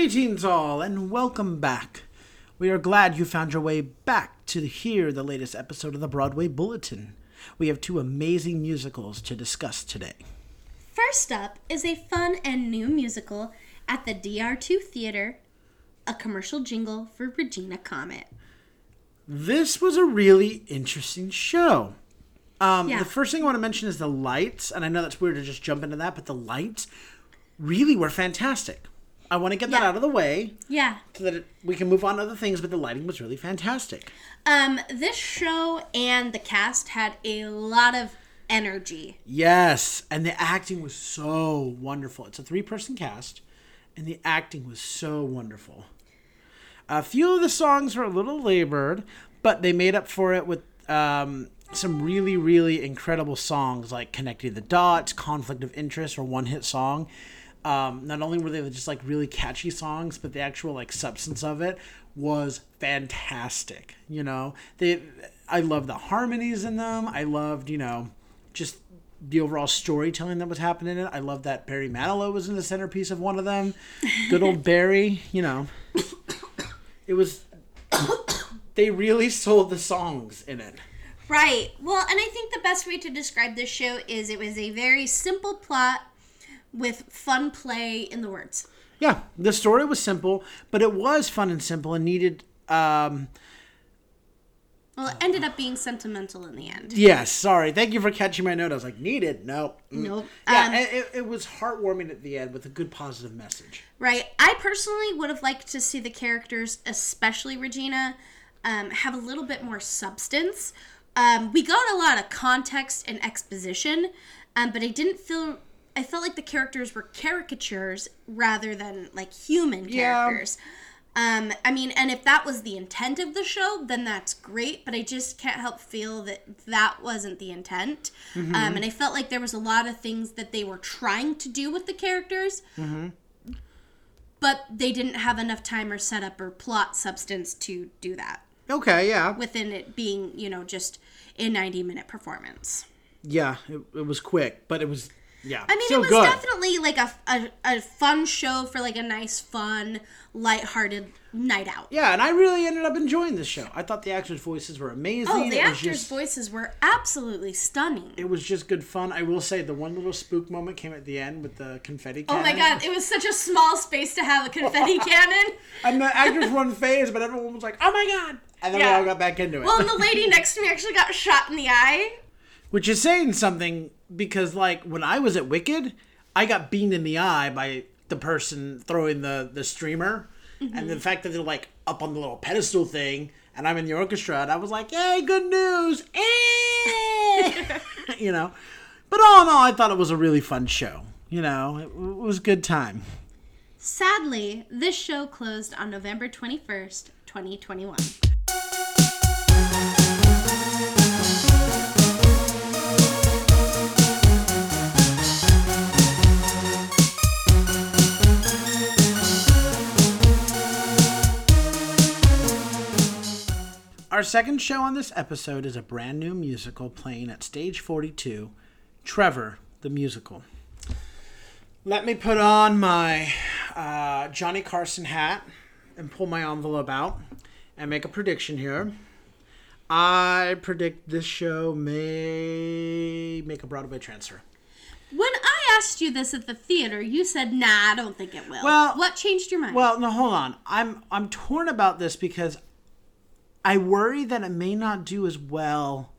Greetings, all, and welcome back. We are glad you found your way back to hear the latest episode of the Broadway Bulletin. We have two amazing musicals to discuss today. First up is a fun and new musical at the DR2 Theater, a commercial jingle for Regina Comet. This was a really interesting show. Um, Yeah. The first thing I want to mention is the lights, and I know that's weird to just jump into that, but the lights really were fantastic. I want to get that Yeah. out of the way Yeah. so that it, we can move on to other things, but the lighting was really fantastic. Um, this show and the cast had a lot of energy. Yes, and the acting was so wonderful. It's a three person cast, and the acting was so wonderful. A few of the songs were a little labored, but they made up for it with um, some really, really incredible songs like Connecting the Dots, Conflict of Interest, or One Hit Song. Um, not only were they just like really catchy songs, but the actual like substance of it was fantastic. You know, they, I loved the harmonies in them. I loved, you know, just the overall storytelling that was happening in it. I love that Barry Manilow was in the centerpiece of one of them. Good old Barry, you know. It was they really sold the songs in it. Right. Well, and I think the best way to describe this show is it was a very simple plot with fun play in the words. Yeah, the story was simple, but it was fun and simple and needed um Well, it ended up being sentimental in the end. yes, sorry. Thank you for catching my note. I was like, needed? No. Mm. Nope. Yeah, Um, it, it- it was heartwarming at the end with a good positive message. Right. I personally would have liked to see the characters, especially Regina, um, have a little bit more substance. Um, we got a lot of context and exposition, um, but I didn't feel. I felt like the characters were caricatures rather than like human Yeah. characters. Um, I mean, and if that was the intent of the show, then that's great. But I just can't help feel that that wasn't the intent. Um, and I felt like there was a lot of things that they were trying to do with the characters, but they didn't have enough time or setup or plot substance to do that Okay, yeah. within it being, you know, just a 90 minute performance. Yeah, it, it was quick, but it was yeah. I mean, still it was good. definitely like a, a, a fun show for like a nice, fun, lighthearted night out. Yeah, and I really ended up enjoying this show. I thought the actors' voices were oh, amazing. Oh, the it actors' just, voices were absolutely stunning. It was just good fun. I will say the one little spook moment came at the end with the confetti Cannon. Oh my god, it was such a small space to have a confetti cannon. And the actors were unfazed, but everyone was like, "Oh my god!" And then we all got back into it. Well, and the lady next to me actually got shot in the eye. Which is saying something because, like, when I was at Wicked, I got beamed in the eye by the person throwing the the streamer, and the fact that they're like up on the little pedestal thing, and I'm in the orchestra, and I was like, "Yay, good news!" Eh! you know. But all in all, I thought it was a really fun show. You know, it, it was a good time. Sadly, this show closed on November 21st, 2021. Our second show on this episode is a brand new musical playing at Stage 42, Trevor the Musical. Let me put on my uh, Johnny Carson hat and pull my envelope out and make a prediction here. I predict this show may make a Broadway transfer. When I asked you this at the theater, you said, nah, I don't think it will. Well- what changed your mind? Well, no, hold on. I'm I'm torn about this because I worry that it may not do as well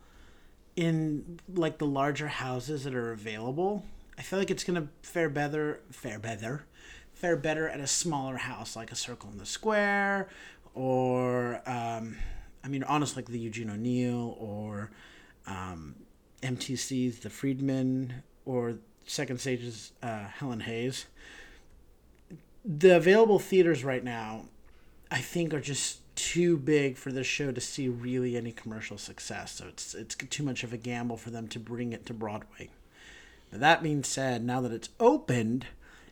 in like the larger houses that are available. I feel like it's gonna fare better, fare better, fare better at a smaller house like a Circle in the Square, or um, I mean, honestly, like the Eugene O'Neill or um, MTC's The Friedman or Second Stage's uh, Helen Hayes the available theaters right now, I think, are just too big for this show to see really any commercial success. So it's it's too much of a gamble for them to bring it to Broadway. Now, that being said, now that it's opened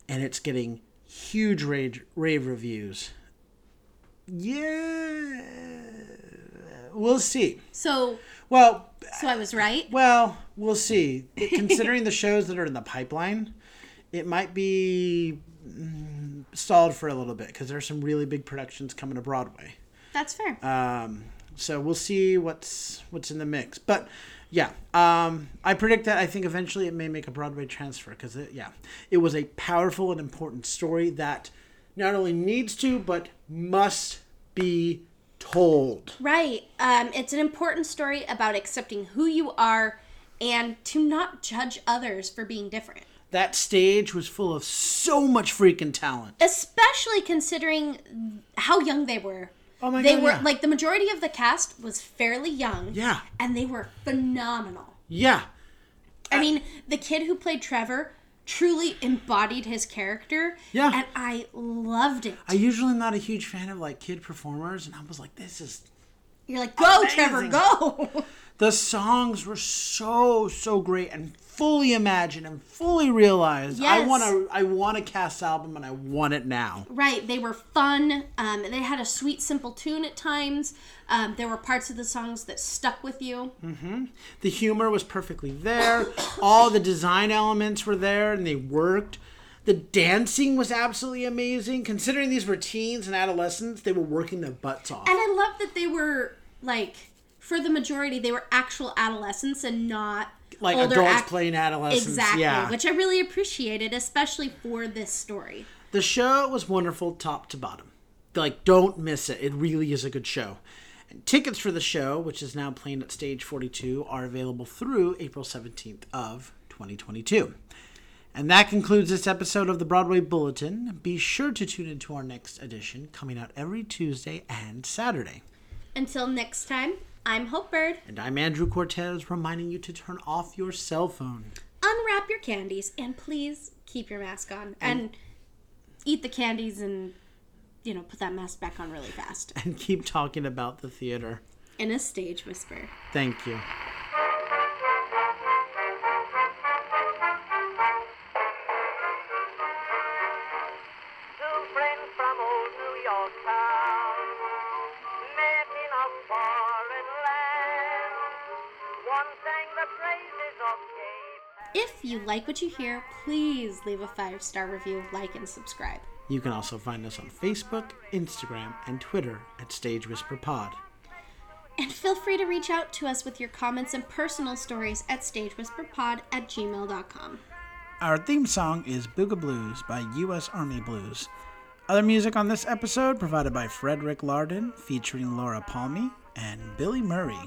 and it's getting huge rave, rave reviews, yeah, we'll see. so, Well, so I was right. well, we'll see. Considering the shows that are in the pipeline, it might be mm, stalled for a little bit because there's some really big productions coming to Broadway. That's fair. Um, so we'll see what's what's in the mix. But yeah, um, I predict that I think eventually it may make a Broadway transfer because it, yeah, it was a powerful and important story that not only needs to but must be told. Right. Um, it's an important story about accepting who you are and to not judge others for being different. That stage was full of so much freaking talent. Especially considering how young they were. Oh my they God, were yeah. like the majority of the cast was fairly young. Yeah. And they were phenomenal. Yeah, I mean, the kid who played Trevor truly embodied his character. Yeah. And I loved it. I usually am not a huge fan of like kid performers, and I was like, this is You're like, go, Amazing. Trevor, go. the songs were so so great and fully imagined and fully realized. I Yes. want to I want a cast album and I want it now. right. They were fun. Um, they had a sweet, simple tune at times. Um, there were parts of the songs that stuck with you. The humor was perfectly there. All the design elements were there and they worked. The dancing was absolutely amazing. Considering these were teens and adolescents, they were working their butts off. And I love that they were, like, for the majority, they were actual adolescents and not like adults playing adolescents. Exactly, Yeah. which I really appreciated, especially for this story. The show was wonderful top to bottom. Like, don't miss it. It really is a good show. And tickets for the show, which is now playing at Stage 42, are available through April 17th of 2022. And that concludes this episode of the Broadway Bulletin. Be sure to tune into our next edition, coming out every Tuesday and Saturday. Until next time, I'm Hope Bird. And I'm Andrew Cortez, reminding you to turn off your cell phone Unwrap your candies and please keep your mask on and eat the candies and, you know, put that mask back on really fast. and keep talking about the theater. In a stage whisper. Thank you. If you like what you hear, please leave a five star review, like, and subscribe. You can also find us on Facebook, Instagram, and Twitter at Stage Whisper Pod. And feel free to reach out to us with your comments and personal stories at stagewhisperpod at gmail.com. Our theme song is Booga Blues by U.S. Army Blues. Other music on this episode provided by Frederick Lardon, featuring Laura Palmy and Billy Murray.